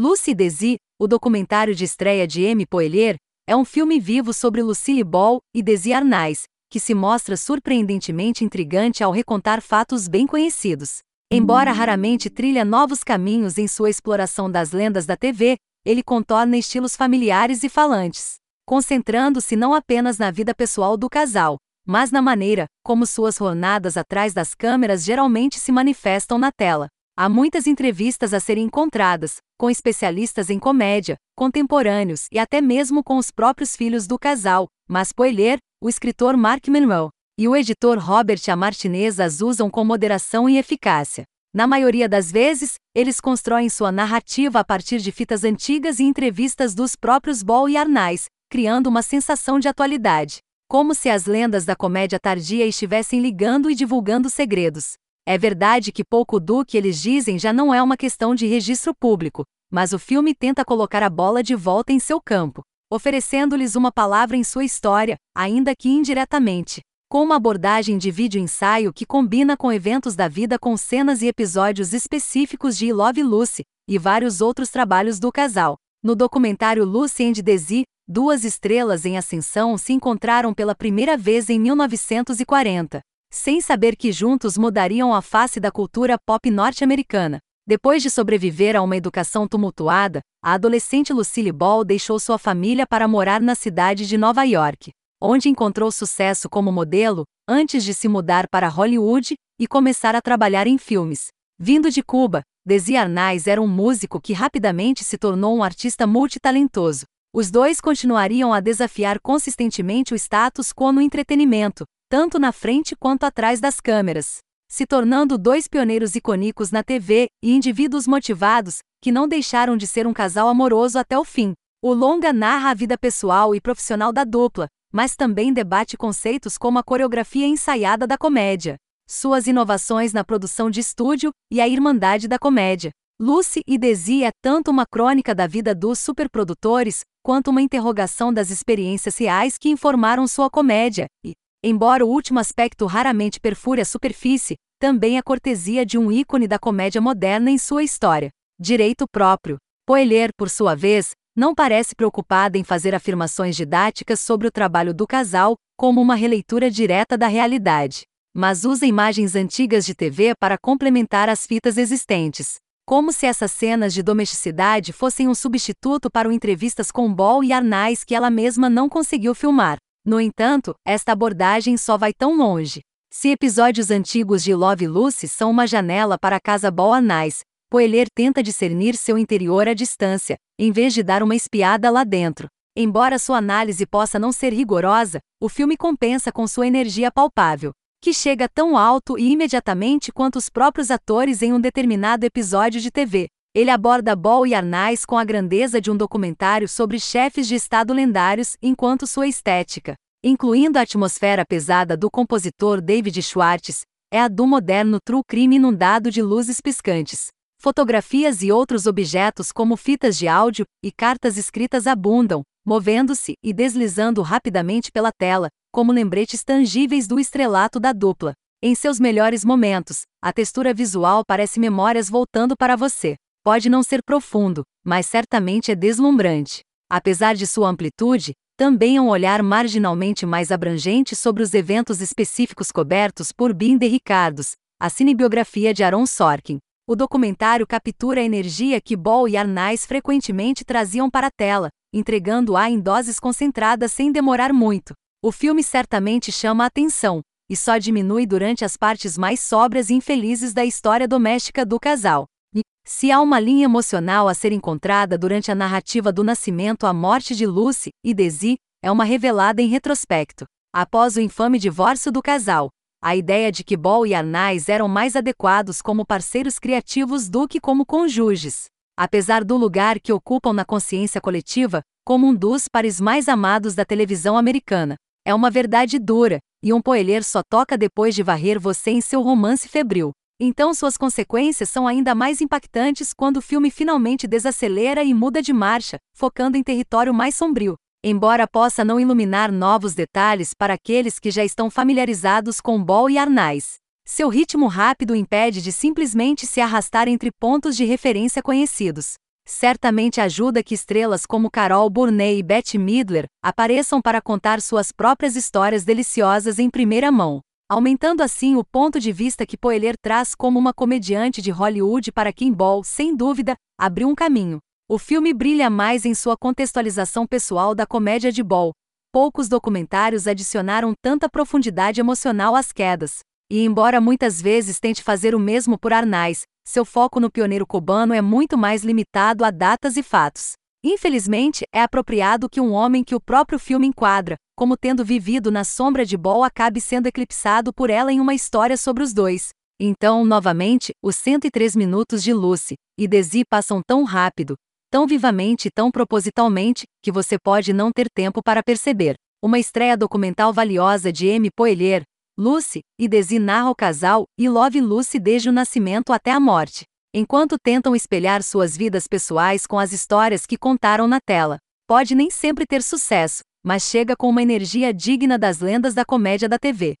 Lucy Desi, o documentário de estreia de Amy Poelier, é um filme vivo sobre Lucille Ball e Desi Arnaz, que se mostra surpreendentemente intrigante ao recontar fatos bem conhecidos. Embora raramente trilha novos caminhos em sua exploração das lendas da TV, ele contorna estilos familiares e falantes, concentrando-se não apenas na vida pessoal do casal, mas na maneira como suas jornadas atrás das câmeras geralmente se manifestam na tela. Há muitas entrevistas a serem encontradas, com especialistas em comédia, contemporâneos e até mesmo com os próprios filhos do casal, mas Poelier, o escritor Mark Manuel e o editor Robert A. Martinez as usam com moderação e eficácia. Na maioria das vezes, eles constroem sua narrativa a partir de fitas antigas e entrevistas dos próprios Ball e Arnais, criando uma sensação de atualidade. Como se as lendas da comédia tardia estivessem ligando e divulgando segredos. É verdade que pouco do que eles dizem já não é uma questão de registro público, mas o filme tenta colocar a bola de volta em seu campo, oferecendo-lhes uma palavra em sua história, ainda que indiretamente. Com uma abordagem de vídeo-ensaio que combina com eventos da vida com cenas e episódios específicos de I Love Lucy e vários outros trabalhos do casal. No documentário Lucy and Daisy, duas estrelas em ascensão se encontraram pela primeira vez em 1940 sem saber que juntos mudariam a face da cultura pop norte-americana. Depois de sobreviver a uma educação tumultuada, a adolescente Lucille Ball deixou sua família para morar na cidade de Nova York, onde encontrou sucesso como modelo, antes de se mudar para Hollywood e começar a trabalhar em filmes. Vindo de Cuba, Desi Arnaz era um músico que rapidamente se tornou um artista multitalentoso. Os dois continuariam a desafiar consistentemente o status quo no entretenimento, tanto na frente quanto atrás das câmeras, se tornando dois pioneiros icônicos na TV e indivíduos motivados, que não deixaram de ser um casal amoroso até o fim. O longa narra a vida pessoal e profissional da dupla, mas também debate conceitos como a coreografia ensaiada da comédia, suas inovações na produção de estúdio e a irmandade da comédia. Lucy e Desi é tanto uma crônica da vida dos superprodutores, quanto uma interrogação das experiências reais que informaram sua comédia, e, Embora o último aspecto raramente perfure a superfície, também a cortesia de um ícone da comédia moderna em sua história. Direito próprio. Poelier, por sua vez, não parece preocupada em fazer afirmações didáticas sobre o trabalho do casal, como uma releitura direta da realidade, mas usa imagens antigas de TV para complementar as fitas existentes. Como se essas cenas de domesticidade fossem um substituto para o entrevistas com Ball e Arnais que ela mesma não conseguiu filmar. No entanto, esta abordagem só vai tão longe. Se episódios antigos de Love Lucy são uma janela para a casa Boanais, Poelier tenta discernir seu interior à distância, em vez de dar uma espiada lá dentro. Embora sua análise possa não ser rigorosa, o filme compensa com sua energia palpável, que chega tão alto e imediatamente quanto os próprios atores em um determinado episódio de TV. Ele aborda Ball e Arnais com a grandeza de um documentário sobre chefes de estado lendários, enquanto sua estética, incluindo a atmosfera pesada do compositor David Schwartz, é a do moderno true crime inundado de luzes piscantes. Fotografias e outros objetos como fitas de áudio e cartas escritas abundam, movendo-se e deslizando rapidamente pela tela, como lembretes tangíveis do estrelato da dupla. Em seus melhores momentos, a textura visual parece memórias voltando para você. Pode não ser profundo, mas certamente é deslumbrante. Apesar de sua amplitude, também é um olhar marginalmente mais abrangente sobre os eventos específicos cobertos por Bin de Ricardos, a cinebiografia de Aaron Sorkin. O documentário captura a energia que Ball e Arnais frequentemente traziam para a tela, entregando-a em doses concentradas sem demorar muito. O filme certamente chama a atenção, e só diminui durante as partes mais sóbrias e infelizes da história doméstica do casal. Se há uma linha emocional a ser encontrada durante a narrativa do nascimento à morte de Lucy e Desi, é uma revelada em retrospecto. Após o infame divórcio do casal, a ideia de que Ball e Arnais eram mais adequados como parceiros criativos do que como cônjuges. Apesar do lugar que ocupam na consciência coletiva, como um dos pares mais amados da televisão americana. É uma verdade dura, e um poelher só toca depois de varrer você em seu romance febril. Então suas consequências são ainda mais impactantes quando o filme finalmente desacelera e muda de marcha, focando em território mais sombrio. Embora possa não iluminar novos detalhes para aqueles que já estão familiarizados com Ball e Arnais, seu ritmo rápido impede de simplesmente se arrastar entre pontos de referência conhecidos. certamente ajuda que estrelas como Carol Burney e Bette Midler apareçam para contar suas próprias histórias deliciosas em primeira mão, aumentando assim o ponto de vista que Poelier traz como uma comediante de Hollywood para quem Ball, sem dúvida, abriu um caminho. O filme brilha mais em sua contextualização pessoal da comédia de Ball. Poucos documentários adicionaram tanta profundidade emocional às quedas. E embora muitas vezes tente fazer o mesmo por Arnaz, seu foco no pioneiro cubano é muito mais limitado a datas e fatos. Infelizmente, é apropriado que um homem que o próprio filme enquadra, como tendo vivido na sombra de Ball, acabe sendo eclipsado por ela em uma história sobre os dois. Então, novamente, os 103 minutos de Lucy e Desi passam tão rápido, tão vivamente e tão propositalmente, que você pode não ter tempo para perceber. Uma estreia documental valiosa de M. Poelier, Lucy e Desi narra o casal e Love Lucy desde o nascimento até a morte, enquanto tentam espelhar suas vidas pessoais com as histórias que contaram na tela. Pode nem sempre ter sucesso, mas chega com uma energia digna das lendas da comédia da TV.